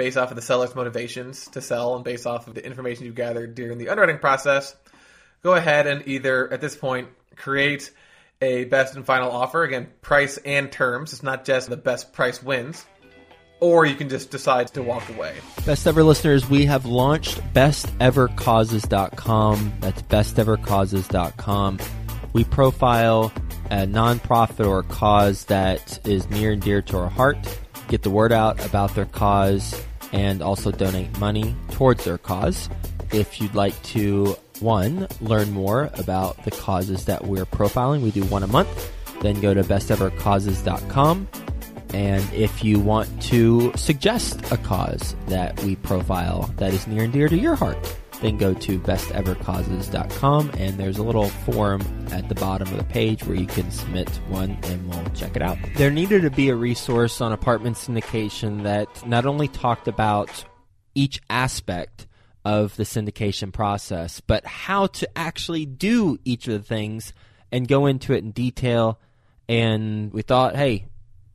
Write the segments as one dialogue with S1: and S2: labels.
S1: based off of the seller's motivations to sell and based off of the information you've gathered during the underwriting process, go ahead and either at this point create a best and final offer. Again, price and terms. It's not just the best price wins. Or you can just decide to walk away.
S2: Best ever listeners, we have launched bestevercauses.com. That's bestevercauses.com. We profile a nonprofit or a cause that is near and dear to our heart, get the word out about their cause, and also donate money towards their cause. If you'd like to, one, learn more about the causes that we're profiling, we do one a month. Then go to bestevercauses.com. And if you want to suggest a cause that we profile that is near and dear to your heart, then go to bestevercauses.com and there's a little form at the bottom of the page where you can submit one and we'll check it out. There needed to be a resource on apartment syndication that not only talked about each aspect of the syndication process, but how to actually do each of the things and go into it in detail. And we thought, hey,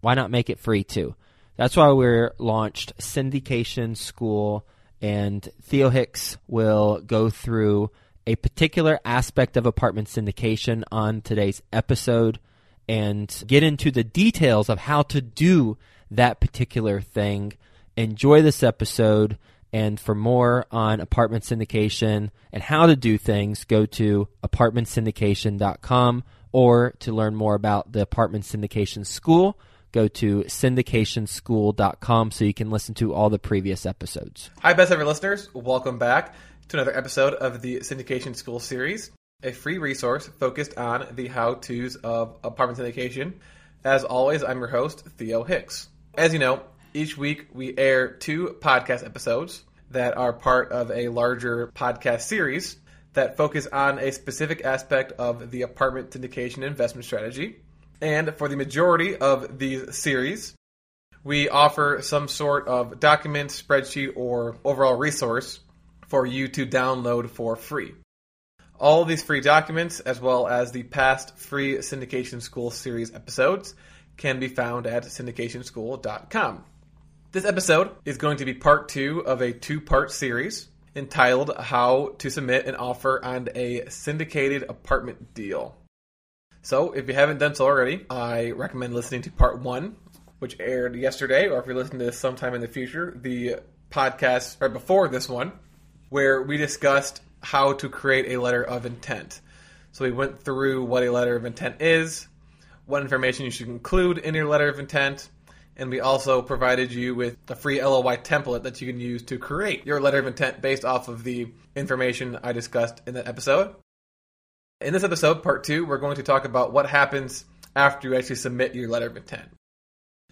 S2: why not make it free too? That's why we're launched Syndication School, and Theo Hicks will go through a particular aspect of apartment syndication on today's episode and get into the details of how to do that particular thing. Enjoy this episode. And for more on apartment syndication and how to do things, go to apartmentsyndication.com or to learn more about the apartment syndication school, go to syndicationschool.com so you can listen to all the previous episodes.
S1: Hi, best ever listeners. Welcome back to another episode of the Syndication School series, a free resource focused on the how to's of apartment syndication. As always, I'm your host, Theo Hicks. As you know, each week we air two podcast episodes that are part of a larger podcast series that focus on a specific aspect of the apartment syndication investment strategy. And for the majority of these series, we offer some sort of document, spreadsheet, or overall resource for you to download for free. All these free documents, as well as the past free Syndication School series episodes, can be found at syndicationschool.com. This episode is going to be part two of a two part series entitled How to Submit an Offer on a Syndicated Apartment Deal. So, if you haven't done so already, I recommend listening to part one, which aired yesterday, or if you're listening to this sometime in the future, the podcast right before this one, where we discussed how to create a letter of intent. So, we went through what a letter of intent is, what information you should include in your letter of intent, and we also provided you with the free LOI template that you can use to create your letter of intent based off of the information I discussed in that episode. In this episode, part two, we're going to talk about what happens after you actually submit your letter of intent.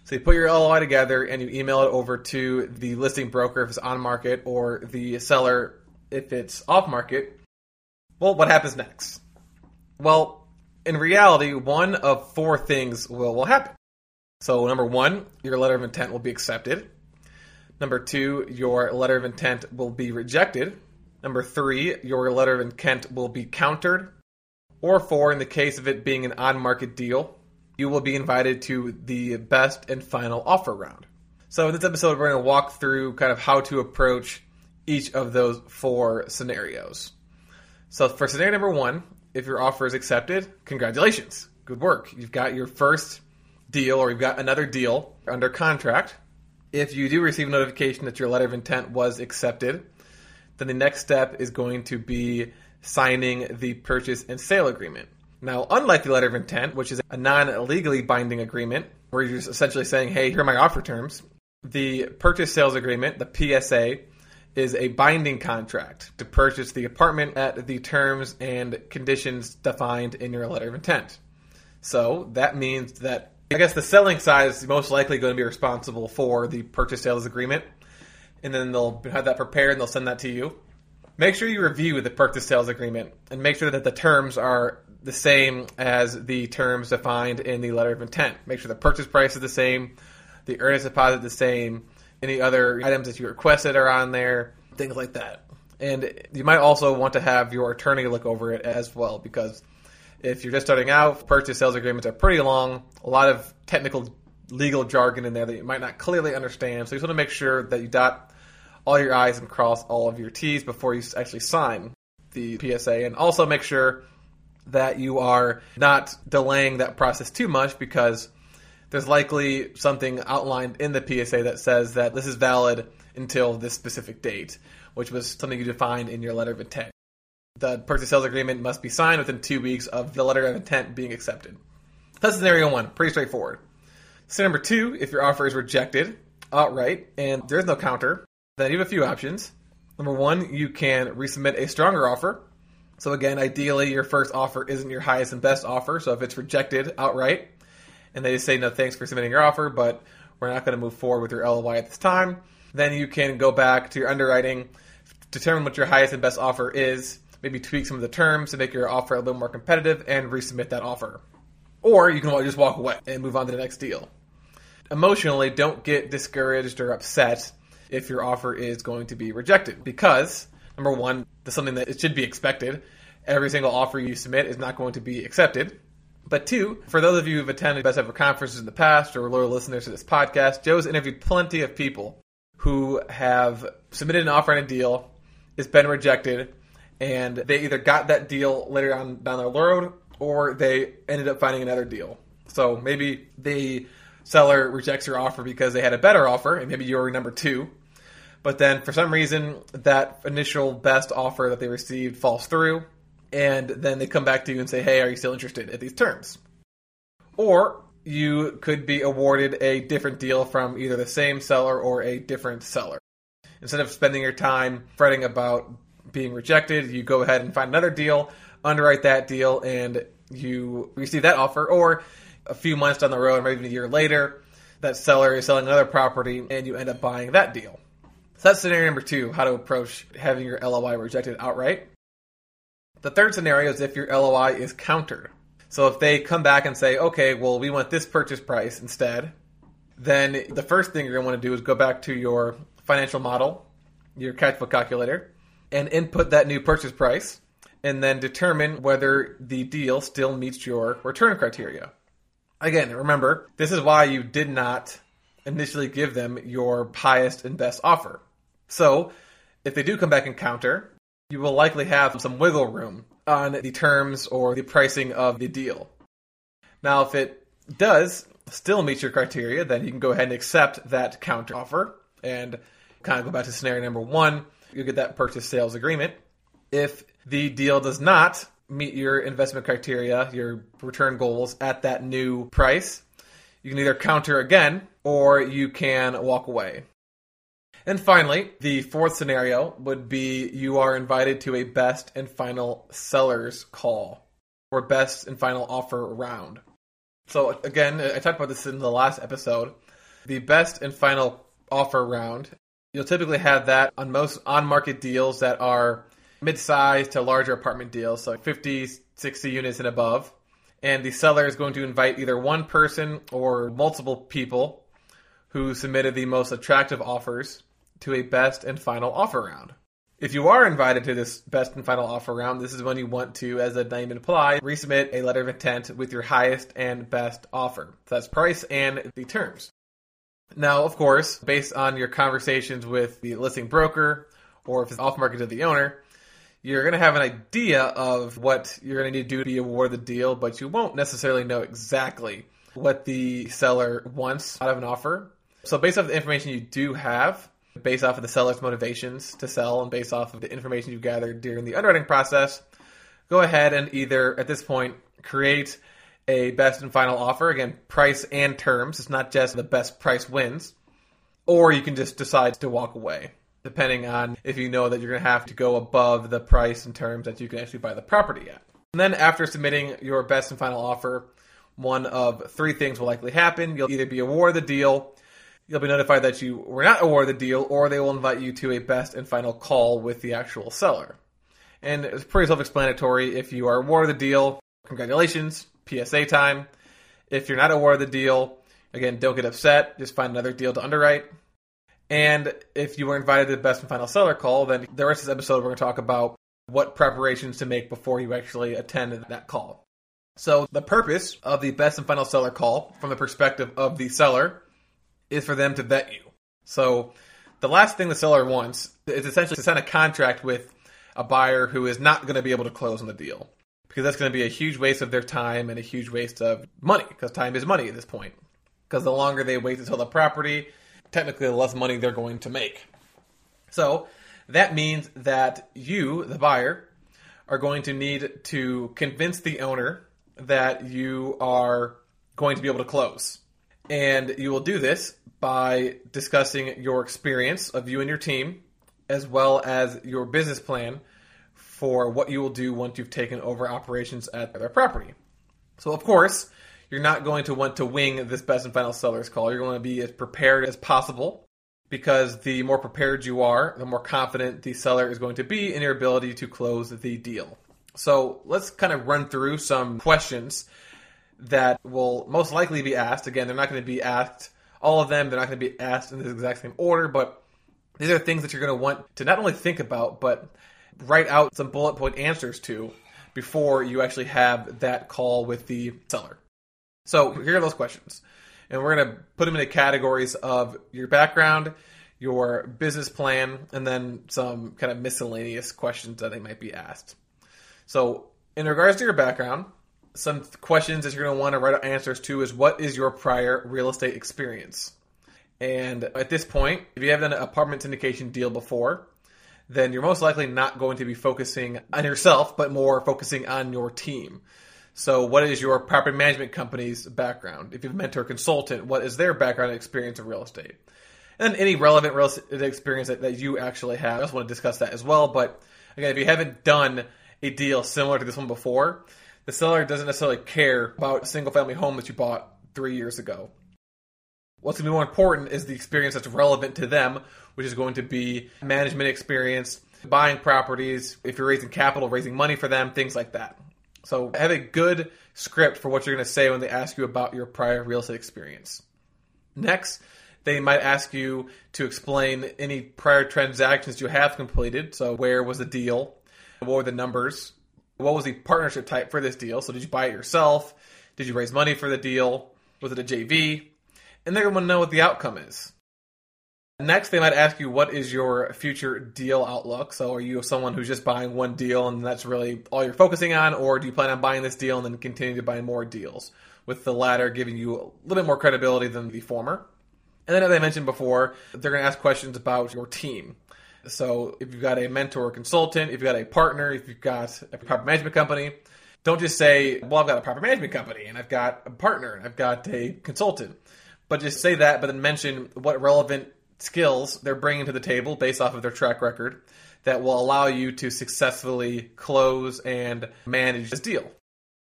S1: So you put your LOI together and you email it over to the listing broker if it's on market or the seller if it's off market. Well, what happens next? Well, in reality, one of four things will, will happen. So, number one, your letter of intent will be accepted. Number two, your letter of intent will be rejected. Number three, your letter of intent will be countered. Or four, in the case of it being an on market deal, you will be invited to the best and final offer round. So, in this episode, we're going to walk through kind of how to approach each of those four scenarios. So, for scenario number one, if your offer is accepted, congratulations. Good work. You've got your first deal or you've got another deal under contract. If you do receive notification that your letter of intent was accepted, then the next step is going to be signing the purchase and sale agreement. Now, unlike the letter of intent, which is a non legally binding agreement, where you're essentially saying, hey, here are my offer terms, the purchase sales agreement, the PSA, is a binding contract to purchase the apartment at the terms and conditions defined in your letter of intent. So that means that I guess the selling side is most likely going to be responsible for the purchase sales agreement, and then they'll have that prepared and they'll send that to you. Make sure you review the purchase sales agreement and make sure that the terms are the same as the terms defined in the letter of intent. Make sure the purchase price is the same, the earnest deposit the same, any other items that you requested are on there, things like that. And you might also want to have your attorney look over it as well because if you're just starting out, purchase sales agreements are pretty long, a lot of technical legal jargon in there that you might not clearly understand. So you just want to make sure that you dot all your I's and cross all of your T's before you actually sign the PSA. And also make sure that you are not delaying that process too much because there's likely something outlined in the PSA that says that this is valid until this specific date, which was something you defined in your letter of intent. The purchase sales agreement must be signed within two weeks of the letter of intent being accepted. That's scenario one, pretty straightforward. Scenario number two, if your offer is rejected outright and there's no counter, then you have a few options. Number one, you can resubmit a stronger offer. So again, ideally, your first offer isn't your highest and best offer. So if it's rejected outright, and they just say no thanks for submitting your offer, but we're not going to move forward with your LOI at this time, then you can go back to your underwriting, determine what your highest and best offer is, maybe tweak some of the terms to make your offer a little more competitive, and resubmit that offer. Or you can just walk away and move on to the next deal. Emotionally, don't get discouraged or upset if your offer is going to be rejected because number one, that's something that it should be expected. Every single offer you submit is not going to be accepted. But two, for those of you who've attended best ever conferences in the past or loyal listeners to this podcast, Joe's interviewed plenty of people who have submitted an offer on a deal, it's been rejected, and they either got that deal later on down the road or they ended up finding another deal. So maybe the seller rejects your offer because they had a better offer, and maybe you're number two. But then for some reason, that initial best offer that they received falls through, and then they come back to you and say, hey, are you still interested at these terms? Or you could be awarded a different deal from either the same seller or a different seller. Instead of spending your time fretting about being rejected, you go ahead and find another deal, underwrite that deal, and you receive that offer. Or a few months down the road, or even a year later, that seller is selling another property and you end up buying that deal. So that's scenario number two how to approach having your LOI rejected outright. The third scenario is if your LOI is countered. So if they come back and say, okay, well, we want this purchase price instead, then the first thing you're going to want to do is go back to your financial model, your cash flow calculator, and input that new purchase price, and then determine whether the deal still meets your return criteria. Again, remember, this is why you did not initially give them your highest and best offer. So, if they do come back and counter, you will likely have some wiggle room on the terms or the pricing of the deal. Now, if it does still meet your criteria, then you can go ahead and accept that counter offer and kind of go back to scenario number one. You'll get that purchase sales agreement. If the deal does not meet your investment criteria, your return goals at that new price, you can either counter again or you can walk away. And finally, the fourth scenario would be you are invited to a best and final seller's call or best and final offer round. So, again, I talked about this in the last episode. The best and final offer round, you'll typically have that on most on market deals that are mid sized to larger apartment deals, so 50, 60 units and above. And the seller is going to invite either one person or multiple people who submitted the most attractive offers to a best and final offer round. If you are invited to this best and final offer round, this is when you want to, as the name implies, resubmit a letter of intent with your highest and best offer. So that's price and the terms. Now, of course, based on your conversations with the listing broker or if it's off market to the owner, you're going to have an idea of what you're going to need to do to be awarded the deal, but you won't necessarily know exactly what the seller wants out of an offer. So, based off the information you do have, based off of the seller's motivations to sell and based off of the information you've gathered during the underwriting process, go ahead and either at this point create a best and final offer. Again, price and terms. It's not just the best price wins. Or you can just decide to walk away, depending on if you know that you're going to have to go above the price and terms that you can actually buy the property at. And then after submitting your best and final offer, one of three things will likely happen. You'll either be awarded the deal you'll be notified that you were not awarded the deal, or they will invite you to a best and final call with the actual seller. And it's pretty self explanatory. If you are awarded the deal, congratulations, PSA time. If you're not awarded the deal, again, don't get upset. Just find another deal to underwrite. And if you were invited to the best and final seller call, then the rest of this episode, we're going to talk about what preparations to make before you actually attend that call. So the purpose of the best and final seller call from the perspective of the seller is for them to vet you. So the last thing the seller wants is essentially to sign a contract with a buyer who is not going to be able to close on the deal because that's going to be a huge waste of their time and a huge waste of money because time is money at this point. Because the longer they wait to sell the property, technically the less money they're going to make. So that means that you, the buyer, are going to need to convince the owner that you are going to be able to close. And you will do this by discussing your experience of you and your team, as well as your business plan for what you will do once you've taken over operations at their property. So, of course, you're not going to want to wing this best and final sellers call. You're going to be as prepared as possible because the more prepared you are, the more confident the seller is going to be in your ability to close the deal. So let's kind of run through some questions that will most likely be asked. Again, they're not going to be asked, all of them, they're not going to be asked in the exact same order, but these are things that you're going to want to not only think about, but write out some bullet point answers to before you actually have that call with the seller. So here are those questions. And we're going to put them into categories of your background, your business plan, and then some kind of miscellaneous questions that they might be asked. So, in regards to your background, some questions that you're going to want to write answers to is what is your prior real estate experience? And at this point, if you haven't done an apartment syndication deal before, then you're most likely not going to be focusing on yourself, but more focusing on your team. So, what is your property management company's background? If you've mentor consultant, what is their background and experience of real estate? And any relevant real estate experience that, that you actually have. I just want to discuss that as well. But again, if you haven't done a deal similar to this one before, the seller doesn't necessarily care about a single family home that you bought three years ago. What's going to be more important is the experience that's relevant to them, which is going to be management experience, buying properties, if you're raising capital, raising money for them, things like that. So have a good script for what you're going to say when they ask you about your prior real estate experience. Next, they might ask you to explain any prior transactions you have completed. So where was the deal? What were the numbers? What was the partnership type for this deal? So did you buy it yourself? Did you raise money for the deal? Was it a JV? And they're going to want to know what the outcome is. Next, they might ask you, what is your future deal outlook? So, are you someone who's just buying one deal and that's really all you're focusing on, or do you plan on buying this deal and then continue to buy more deals? With the latter giving you a little bit more credibility than the former. And then, as I mentioned before, they're going to ask questions about your team. So, if you've got a mentor or consultant, if you've got a partner, if you've got a property management company, don't just say, well, I've got a property management company and I've got a partner and I've got a consultant. But just say that, but then mention what relevant skills they're bringing to the table based off of their track record that will allow you to successfully close and manage this deal.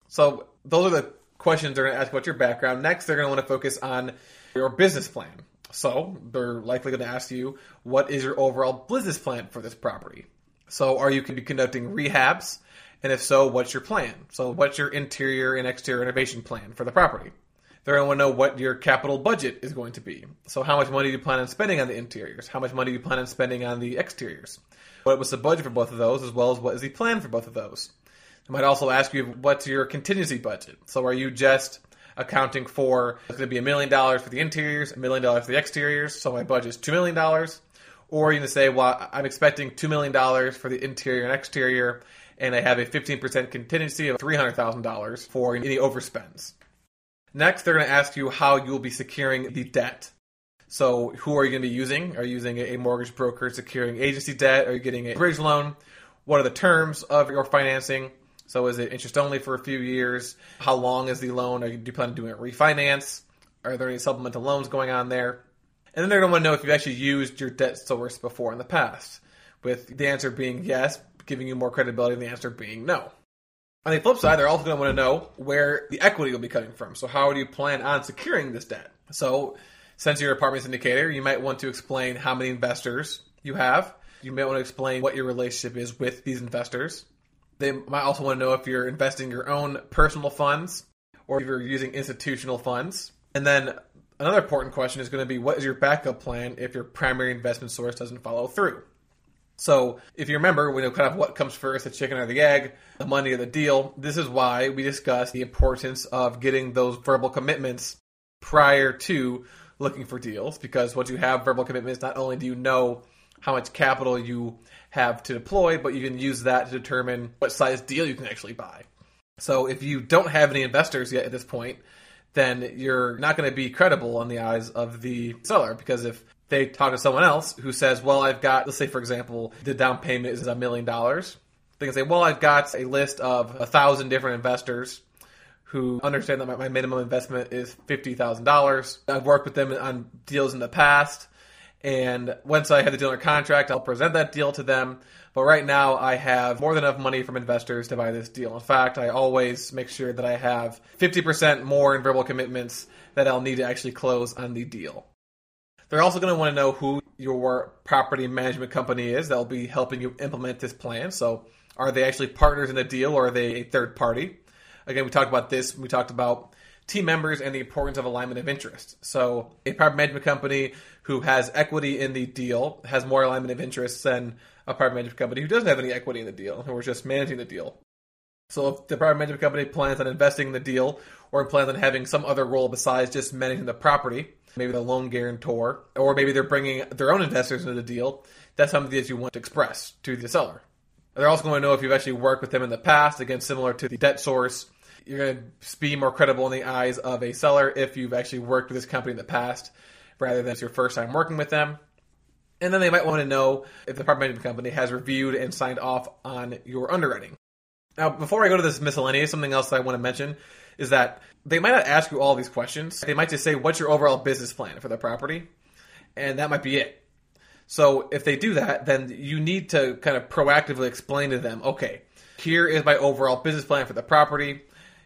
S1: So, those are the questions they're going to ask about your background. Next, they're going to want to focus on your business plan. So, they're likely going to ask you, what is your overall business plan for this property? So, are you going to be conducting rehabs? And if so, what's your plan? So, what's your interior and exterior renovation plan for the property? They're going to want to know what your capital budget is going to be. So, how much money do you plan on spending on the interiors? How much money do you plan on spending on the exteriors? What was the budget for both of those, as well as what is the plan for both of those? They might also ask you what's your contingency budget. So, are you just accounting for it's going to be a million dollars for the interiors, a million dollars for the exteriors, so my budget is two million dollars? Or you can say, well, I'm expecting two million dollars for the interior and exterior, and I have a 15% contingency of $300,000 for any overspends. Next, they're going to ask you how you'll be securing the debt. So, who are you going to be using? Are you using a mortgage broker securing agency debt? Are you getting a bridge loan? What are the terms of your financing? So, is it interest only for a few years? How long is the loan? Are you, do you plan on doing a refinance? Are there any supplemental loans going on there? And then they're going to want to know if you've actually used your debt source before in the past, with the answer being yes, giving you more credibility, and the answer being no. On the flip side, they're also going to want to know where the equity will be coming from. So, how do you plan on securing this debt? So, since you're an apartment syndicator, you might want to explain how many investors you have. You might want to explain what your relationship is with these investors. They might also want to know if you're investing your own personal funds or if you're using institutional funds. And then another important question is going to be what is your backup plan if your primary investment source doesn't follow through? So if you remember, we know kind of what comes first, the chicken or the egg, the money or the deal. This is why we discussed the importance of getting those verbal commitments prior to looking for deals. Because once you have verbal commitments, not only do you know how much capital you have to deploy, but you can use that to determine what size deal you can actually buy. So if you don't have any investors yet at this point, then you're not going to be credible in the eyes of the seller because if they talk to someone else who says, "Well, I've got," let's say for example, the down payment is a million dollars, they can say, "Well, I've got a list of a thousand different investors." Who understand that my minimum investment is fifty thousand dollars? I've worked with them on deals in the past, and once I have the deal contract, I'll present that deal to them. But right now, I have more than enough money from investors to buy this deal. In fact, I always make sure that I have 50% more in verbal commitments that I'll need to actually close on the deal. They're also going to want to know who your property management company is that will be helping you implement this plan. So, are they actually partners in the deal or are they a third party? Again, we talked about this. We talked about team members and the importance of alignment of interest. So, a property management company who has equity in the deal has more alignment of interests than a private management company who doesn't have any equity in the deal and we're just managing the deal. So if the private management company plans on investing in the deal or plans on having some other role besides just managing the property, maybe the loan guarantor, or maybe they're bringing their own investors into the deal, that's something that you want to express to the seller. They're also going to know if you've actually worked with them in the past, again, similar to the debt source. You're going to be more credible in the eyes of a seller if you've actually worked with this company in the past rather than it's your first time working with them. And then they might want to know if the property management company has reviewed and signed off on your underwriting. Now, before I go to this miscellaneous, something else I want to mention is that they might not ask you all these questions. They might just say, What's your overall business plan for the property? And that might be it. So if they do that, then you need to kind of proactively explain to them, okay, here is my overall business plan for the property.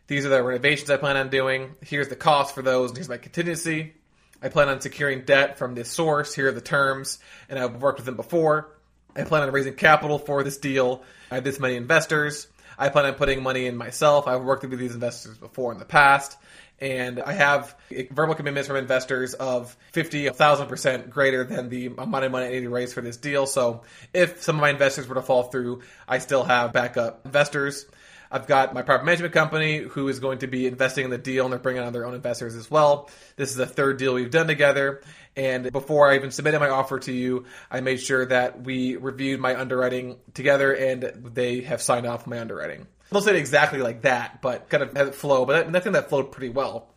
S1: These are the renovations I plan on doing. Here's the cost for those, and here's my contingency. I plan on securing debt from this source. Here are the terms, and I've worked with them before. I plan on raising capital for this deal. I have this many investors. I plan on putting money in myself. I've worked with these investors before in the past. And I have verbal commitments from investors of 50, 1,000% greater than the amount of money I need to raise for this deal. So if some of my investors were to fall through, I still have backup investors. I've got my property management company who is going to be investing in the deal and they're bringing on their own investors as well. This is the third deal we've done together. And before I even submitted my offer to you, I made sure that we reviewed my underwriting together and they have signed off my underwriting. I don't say it exactly like that, but kind of have it flow. But I think that flowed pretty well.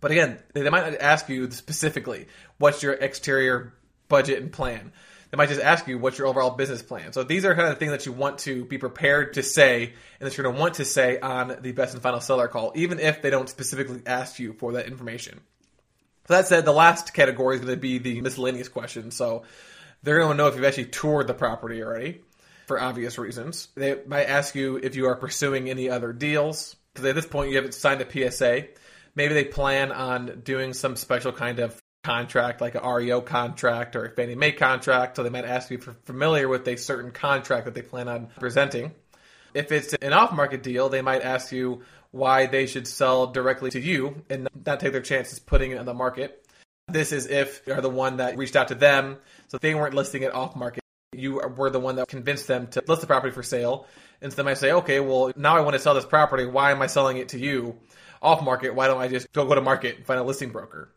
S1: But again, they might ask you specifically what's your exterior budget and plan. They might just ask you what's your overall business plan. So these are kind of the things that you want to be prepared to say and that you're going to want to say on the best and final seller call, even if they don't specifically ask you for that information. So that said, the last category is going to be the miscellaneous questions. So they're going to know if you've actually toured the property already for obvious reasons. They might ask you if you are pursuing any other deals because at this point you haven't signed a PSA. Maybe they plan on doing some special kind of contract, like a REO contract or a Fannie Mae contract. So they might ask you if you're familiar with a certain contract that they plan on presenting. If it's an off market deal, they might ask you why they should sell directly to you and not take their chances putting it on the market. This is if you're the one that reached out to them, so they weren't listing it off market. You were the one that convinced them to list the property for sale. And so they might say, okay, well, now I want to sell this property. Why am I selling it to you off market? Why don't I just go go to market and find a listing broker?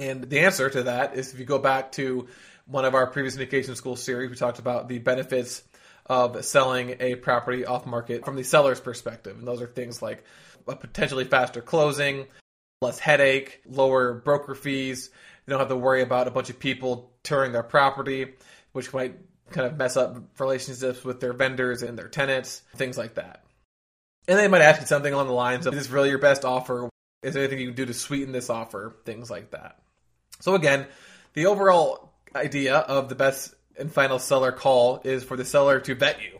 S1: And the answer to that is if you go back to one of our previous syndication school series, we talked about the benefits of selling a property off market from the seller's perspective. And those are things like a potentially faster closing, less headache, lower broker fees. You don't have to worry about a bunch of people touring their property, which might kind of mess up relationships with their vendors and their tenants, things like that. And they might ask you something along the lines of, is this really your best offer? Is there anything you can do to sweeten this offer? Things like that. So again, the overall idea of the best and final seller call is for the seller to vet you.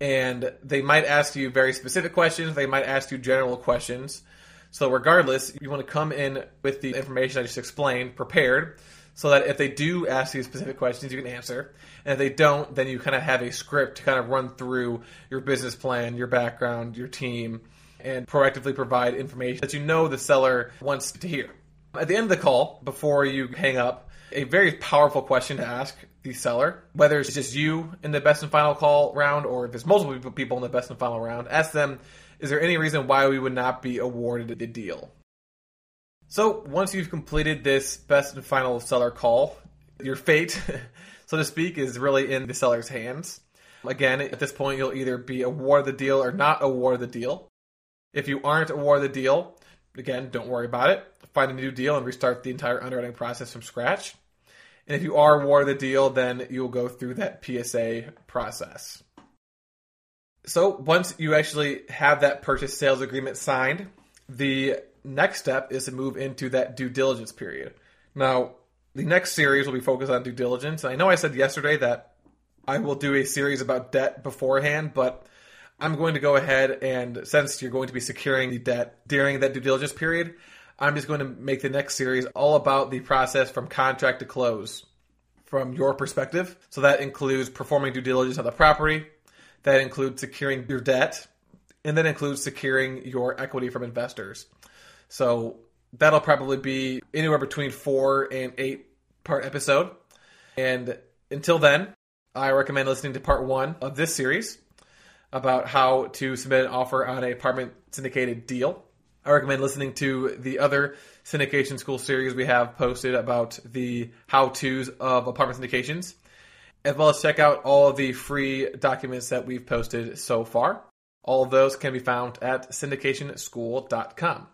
S1: And they might ask you very specific questions, they might ask you general questions. So regardless, you want to come in with the information I just explained prepared so that if they do ask you specific questions, you can answer. And if they don't, then you kind of have a script to kind of run through your business plan, your background, your team, and proactively provide information that you know the seller wants to hear. At the end of the call, before you hang up, a very powerful question to ask the seller, whether it's just you in the best and final call round or if there's multiple people in the best and final round, ask them, is there any reason why we would not be awarded the deal? So once you've completed this best and final seller call, your fate, so to speak, is really in the seller's hands. Again, at this point, you'll either be awarded the deal or not awarded the deal. If you aren't awarded the deal, again, don't worry about it. Find a new deal and restart the entire underwriting process from scratch. And if you are awarded the deal, then you'll go through that PSA process. So once you actually have that purchase sales agreement signed, the next step is to move into that due diligence period. Now, the next series will be focused on due diligence. I know I said yesterday that I will do a series about debt beforehand, but I'm going to go ahead and since you're going to be securing the debt during that due diligence period, I'm just going to make the next series all about the process from contract to close from your perspective. So that includes performing due diligence on the property, that includes securing your debt, and that includes securing your equity from investors. So that'll probably be anywhere between four and eight part episode. And until then, I recommend listening to part one of this series about how to submit an offer on a apartment syndicated deal. I recommend listening to the other syndication school series we have posted about the how to's of apartment syndications, as well as check out all the free documents that we've posted so far. All of those can be found at syndicationschool.com.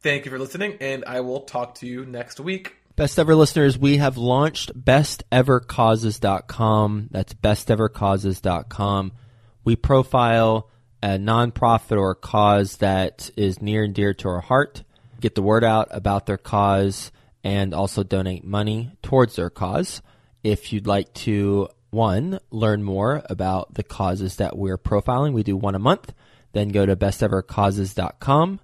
S1: Thank you for listening, and I will talk to you next week.
S2: Best ever listeners, we have launched bestevercauses.com. That's bestevercauses.com. We profile a nonprofit or a cause that is near and dear to our heart, get the word out about their cause, and also donate money towards their cause. If you'd like to, one, learn more about the causes that we're profiling, we do one a month, then go to bestevercauses.com.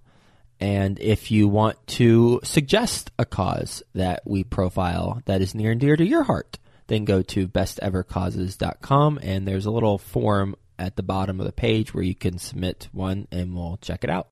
S2: And if you want to suggest a cause that we profile that is near and dear to your heart, then go to bestevercauses.com and there's a little form at the bottom of the page where you can submit one and we'll check it out.